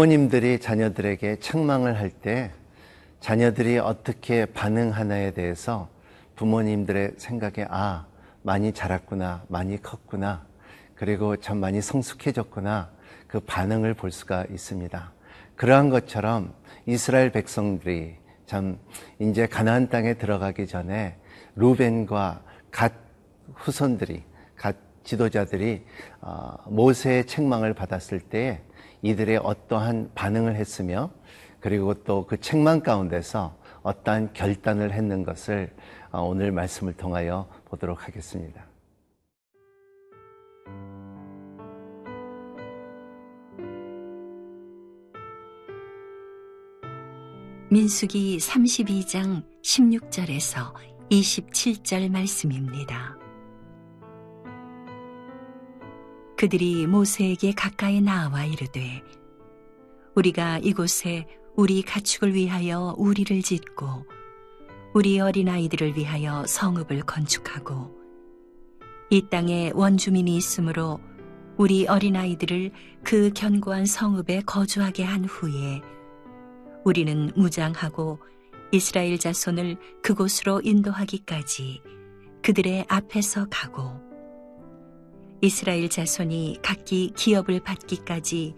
부모님들이 자녀들에게 책망을 할 때 자녀들이 어떻게 반응하나에 대해서 부모님들의 생각에 아, 많이 자랐구나, 많이 컸구나, 그리고 참 많이 성숙해졌구나, 그 반응을 볼 수가 있습니다. 그러한 것처럼 이스라엘 백성들이 참 이제 가나안 땅에 들어가기 전에 루벤과 갓 후손들이 갓 지도자들이 어, 모세의 책망을 받았을 때 이들의 어떠한 반응을 했으며 그리고 또 그 책망 가운데서 어떠한 결단을 했는 것을 어, 오늘 말씀을 통하여 보도록 하겠습니다. 민수기 32장 16절에서 27절 말씀입니다. 그들이 모세에게 가까이 나와 이르되 우리가 이곳에 우리 가축을 위하여 우리를 짓고 우리 어린아이들을 위하여 성읍을 건축하고 이 땅에 원주민이 있으므로 우리 어린아이들을 그 견고한 성읍에 거주하게 한 후에 우리는 무장하고 이스라엘 자손을 그곳으로 인도하기까지 그들의 앞에서 가고 이스라엘 자손이 각기 기업을 받기까지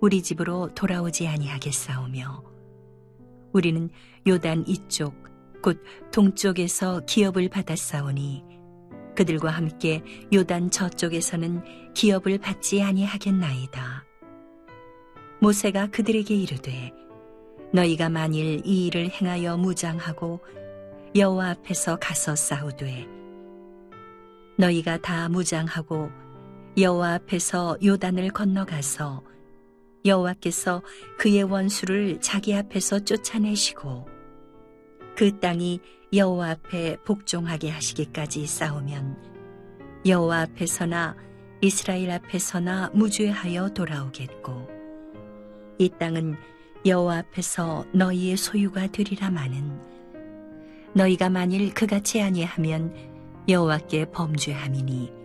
우리 집으로 돌아오지 아니하겠사오며 우리는 요단 이쪽 곧 동쪽에서 기업을 받았사오니 그들과 함께 요단 저쪽에서는 기업을 받지 아니하겠나이다. 모세가 그들에게 이르되 너희가 만일 이 일을 행하여 무장하고 여호와 앞에서 가서 싸우되 너희가 다 무장하고 여호와 앞에서 요단을 건너가서 여호와께서 그의 원수를 자기 앞에서 쫓아내시고 그 땅이 여호와 앞에 복종하게 하시기까지 싸우면 여호와 앞에서나 이스라엘 앞에서나 무죄하여 돌아오겠고 이 땅은 여호와 앞에서 너희의 소유가 되리라마는 너희가 만일 그같이 아니하면 여호와께 범죄함이니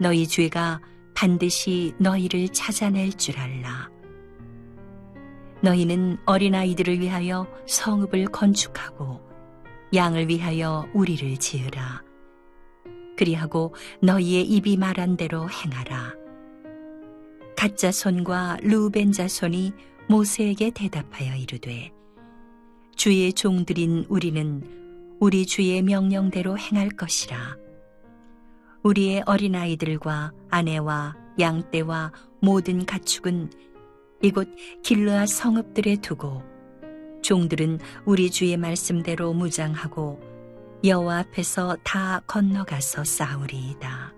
너희 죄가 반드시 너희를 찾아낼 줄 알라. 너희는 어린아이들을 위하여 성읍을 건축하고 양을 위하여 우리를 지으라. 그리하고 너희의 입이 말한 대로 행하라. 가짜 손과 루벤 자손이 모세에게 대답하여 이르되 주의 종들인 우리는 우리 주의 명령대로 행할 것이라 우리의 어린아이들과 아내와 양떼와 모든 가축은 이곳 길르아 성읍들에 두고 종들은 우리 주의 말씀대로 무장하고 여호와 앞에서 다 건너가서 싸우리이다.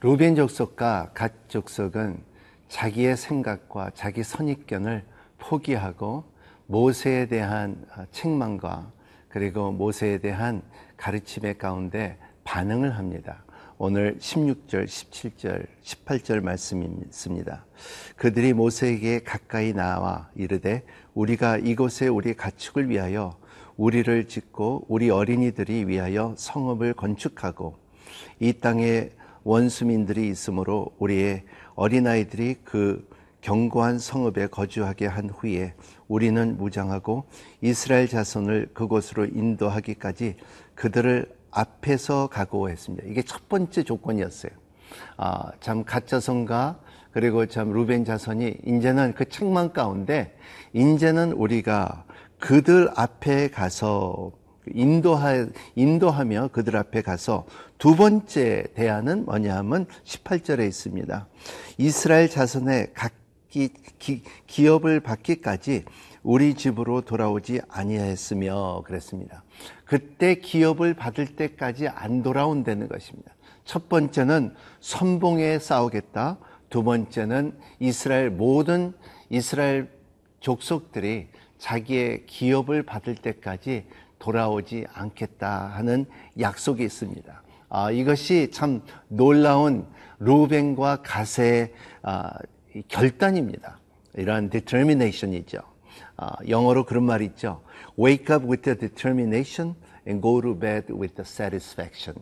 루벤 족속과 갓 족속은 자기의 생각과 자기 선입견을 포기하고 모세에 대한 책망과 그리고 모세에 대한 가르침의 가운데 반응을 합니다. 오늘 16절, 17절, 18절 말씀이 있습니다. 그들이 모세에게 가까이 나와 이르되 우리가 이곳에 우리 가축을 위하여 우리를 짓고 우리 어린이들이 위하여 성읍을 건축하고 이 땅에 원수민들이 있으므로 우리의 어린아이들이 그 견고한 성읍에 거주하게 한 후에 우리는 무장하고 이스라엘 자손을 그곳으로 인도하기까지 그들을 앞에서 각오했습니다. 이게 첫 번째 조건이었어요. 아, 참 가짜선과 그리고 참 루벤 자손이 이제는 그 책망 가운데 이제는 우리가 그들 앞에 가서 인도하, 인도하며 그들 앞에 가서 두 번째 대안은 뭐냐 하면 18절에 있습니다. 이스라엘 자손의 각 기 기, 기업을 받기까지 우리 집으로 돌아오지 아니하였으며 그랬습니다. 그때 기업을 받을 때까지 안 돌아온다는 것입니다. 첫 번째는 선봉에 싸우겠다. 두 번째는 이스라엘 모든 이스라엘 족속들이 자기의 기업을 받을 때까지 돌아오지 않겠다 하는 약속이 있습니다. 아, 이것이 참 놀라운 루벤과 가세의 아, 결단입니다. 이러한 determination이죠. 아, 영어로 그런 말이 있죠. Wake up with the determination and go to bed with the satisfaction.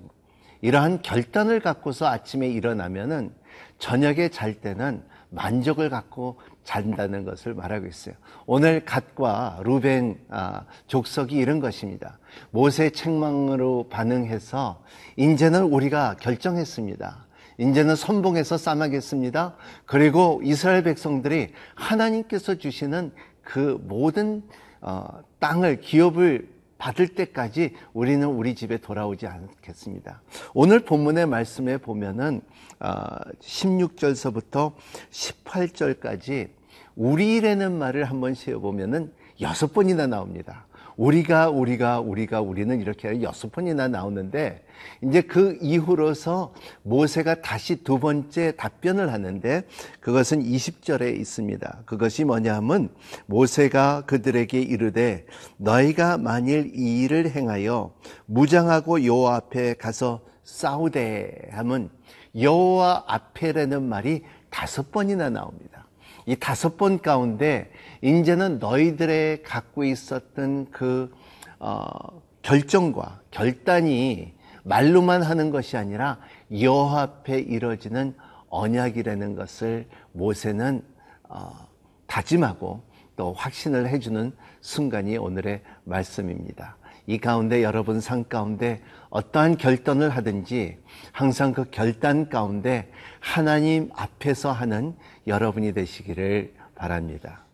이러한 결단을 갖고서 아침에 일어나면은 저녁에 잘 때는 만족을 갖고 잔다는 것을 말하고 있어요. 오늘 갓과 루벤 아, 족속이 이런 것입니다. 모세 책망으로 반응해서 이제는 우리가 결정했습니다. 이제는 선봉에서 싸마겠습니다. 그리고 이스라엘 백성들이 하나님께서 주시는 그 모든 어, 땅을 기업을 받을 때까지 우리는 우리 집에 돌아오지 않겠습니다. 오늘 본문의 말씀에 보면은 16절서부터 어, 18절까지 우리라는 말을 한번 세어 보면은 여섯 번이나 나옵니다. 우리가 우리가 우리가 우리는 이렇게 여섯 번이나 나오는데 이제 그 이후로서 모세가 다시 두 번째 답변을 하는데 그것은 20절에 있습니다. 그것이 뭐냐면 모세가 그들에게 이르되 너희가 만일 이 일을 행하여 무장하고 여호와 앞에 가서 싸우되 하면 여호와 앞에라는 말이 다섯 번이나 나옵니다. 이 다섯 번 가운데 이제는 너희들의 갖고 있었던 그 어, 결정과 결단이 말로만 하는 것이 아니라 여호와 앞에 이루어지는 언약이라는 것을 모세는 어, 다짐하고 또 확신을 해주는 순간이 오늘의 말씀입니다. 이 가운데 여러분 삶 가운데 어떠한 결단을 하든지 항상 그 결단 가운데 하나님 앞에서 하는 여러분이 되시기를 바랍니다.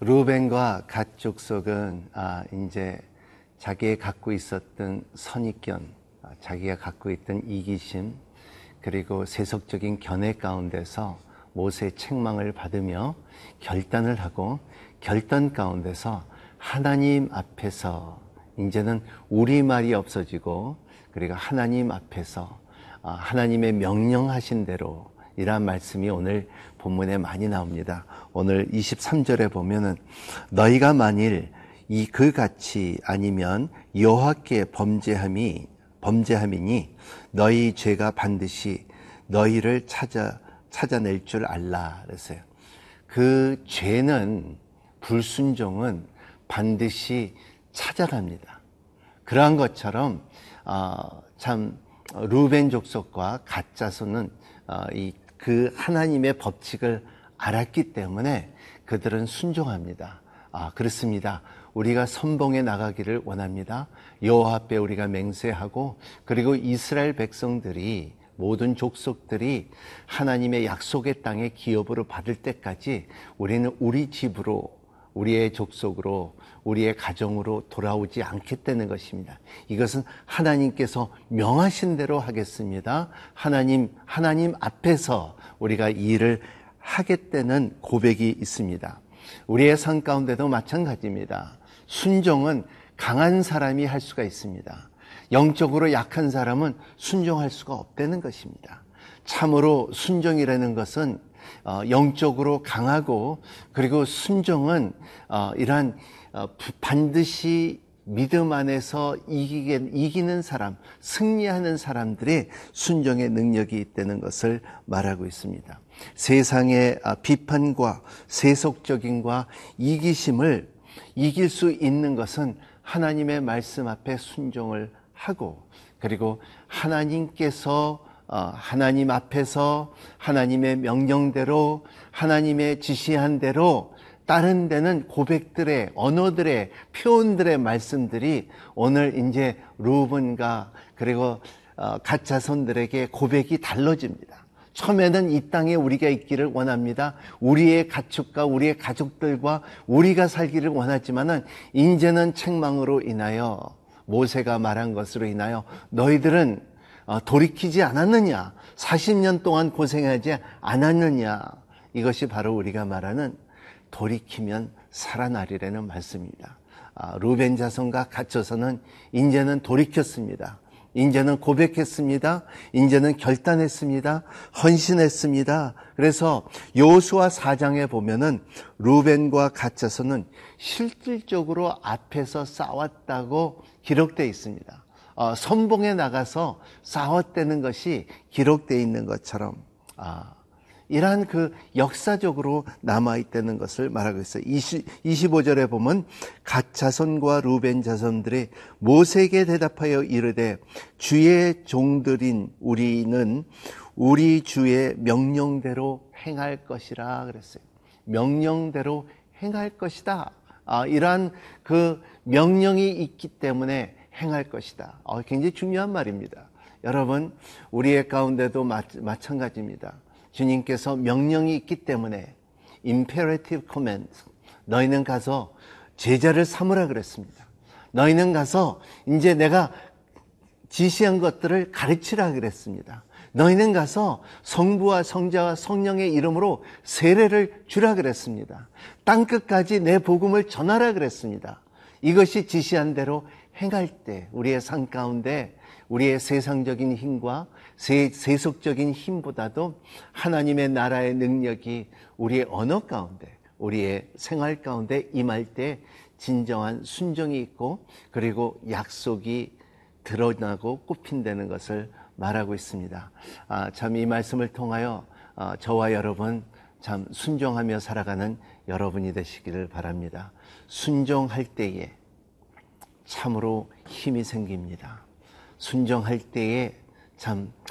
루벤과 갓 족속은 아, 이제 자기의 갖고 있었던 선입견, 아, 자기가 갖고 있던 이기심, 그리고 세속적인 견해 가운데서 모세의 책망을 받으며 결단을 하고 결단 가운데서 하나님 앞에서 이제는 우리 말이 없어지고 그리고 하나님 앞에서 아, 하나님의 명령하신 대로 이러한 말씀이 오늘 본문에 많이 나옵니다. 오늘 23절에 보면은 너희가 만일 이 그같이 아니면 여호와께 범죄함이 범죄함이니 너희 죄가 반드시 너희를 찾아 찾아낼 줄 알라 그랬어요. 그 죄는 불순종은 반드시 찾아갑니다. 그러한 것처럼 어, 참 루벤 족속과 가짜소는 어, 이그 하나님의 법칙을 알았기 때문에 그들은 순종합니다. 아, 그렇습니다. 우리가 선봉에 나가기를 원합니다. 여호와 앞에 우리가 맹세하고 그리고 이스라엘 백성들이 모든 족속들이 하나님의 약속의 땅에 기업으로 받을 때까지 우리는 우리 집으로 우리의 족속으로 우리의 가정으로 돌아오지 않겠다는 것입니다. 이것은 하나님께서 명하신 대로 하겠습니다. 하나님 하나님 앞에서 우리가 이 일을 하겠다는 고백이 있습니다. 우리의 삶 가운데도 마찬가지입니다. 순종은 강한 사람이 할 수가 있습니다. 영적으로 약한 사람은 순종할 수가 없다는 것입니다. 참으로 순종이라는 것은 어, 영적으로 강하고 그리고 순종은 어, 이러한 어, 반드시 믿음 안에서 이기게, 이기는 사람, 승리하는 사람들의 순종의 능력이 있다는 것을 말하고 있습니다. 세상의 아, 비판과 세속적인과 이기심을 이길 수 있는 것은 하나님의 말씀 앞에 순종을 하고 그리고 하나님께서 어, 하나님 앞에서 하나님의 명령대로 하나님의 지시한 대로 다른 데는 고백들의 언어들의 표현들의 말씀들이 오늘 이제 루븐과 그리고 어, 가짜손들에게 고백이 달라집니다. 처음에는 이 땅에 우리가 있기를 원합니다. 우리의 가축과 우리의 가족들과 우리가 살기를 원하지만은 이제는 책망으로 인하여 모세가 말한 것으로 인하여 너희들은 어, 돌이키지 않았느냐? 40년 동안 고생하지 않았느냐? 이것이 바로 우리가 말하는 돌이키면 살아나리라는 말씀입니다. 아, 루벤 자손과 갇혀서는 이제는 돌이켰습니다. 이제는 고백했습니다. 이제는 결단했습니다. 헌신했습니다. 그래서 요수와 사장에 보면은 루벤과 갇혀서는 실질적으로 앞에서 싸웠다고 기록되어 있습니다. 어, 선봉에 나가서 싸웠다는 것이 기록되어 있는 것처럼 아, 이러한 그 역사적으로 남아있다는 것을 말하고 있어요. 20, 25절에 보면 갓 자손과 루벤 자손들이 모세에게 대답하여 이르되 주의 종들인 우리는 우리 주의 명령대로 행할 것이라 그랬어요. 명령대로 행할 것이다. 아, 이러한 그 명령이 있기 때문에 행할 것이다. 어, 굉장히 중요한 말입니다. 여러분, 우리의 가운데도 마, 마찬가지입니다. 주님께서 명령이 있기 때문에 imperative command 너희는 가서 제자를 삼으라 그랬습니다. 너희는 가서 이제 내가 지시한 것들을 가르치라 그랬습니다. 너희는 가서 성부와 성자와 성령의 이름으로 세례를 주라 그랬습니다. 땅 끝까지 내 복음을 전하라 그랬습니다. 이것이 지시한 대로 행할 때 우리의 삶 가운데 우리의 세상적인 힘과 세, 세속적인 힘보다도 하나님의 나라의 능력이 우리의 언어 가운데 우리의 생활 가운데 임할 때 진정한 순종이 있고 그리고 약속이 드러나고 꽃핀다는 것을 말하고 있습니다. 아, 참 이 말씀을 통하여 아, 저와 여러분 참 순종하며 살아가는 여러분이 되시기를 바랍니다. 순종할 때에 참으로 힘이 생깁니다. 순종할 때에 참 아,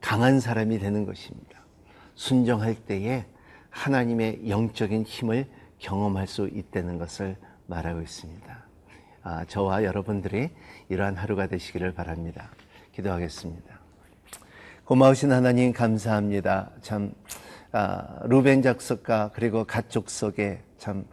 강한 사람이 되는 것입니다. 순종할 때에 하나님의 영적인 힘을 경험할 수 있다는 것을 말하고 있습니다. 아, 저와 여러분들이 이러한 하루가 되시기를 바랍니다. 기도하겠습니다. 고마우신 하나님 감사합니다. 참 아, 루벤 작석가 그리고 가족 속에 참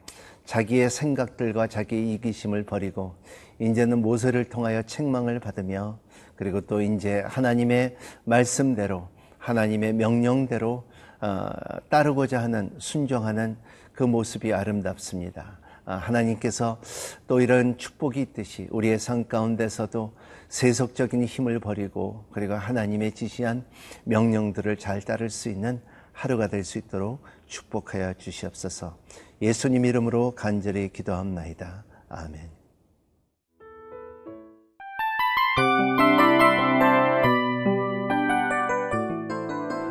자기의 생각들과 자기의 이기심을 버리고 이제는 모세를 통하여 책망을 받으며 그리고 또 이제 하나님의 말씀대로 하나님의 명령대로 어, 따르고자 하는 순종하는 그 모습이 아름답습니다. 아, 하나님께서 또 이런 축복이 있듯이 우리의 삶 가운데서도 세속적인 힘을 버리고 그리고 하나님의 지시한 명령들을 잘 따를 수 있는 하루가 될 수 있도록 축복하여 주시옵소서. 예수님 이름으로 간절히 기도합나이다. 아멘.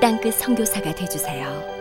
땅끝 선교사가 되주세요.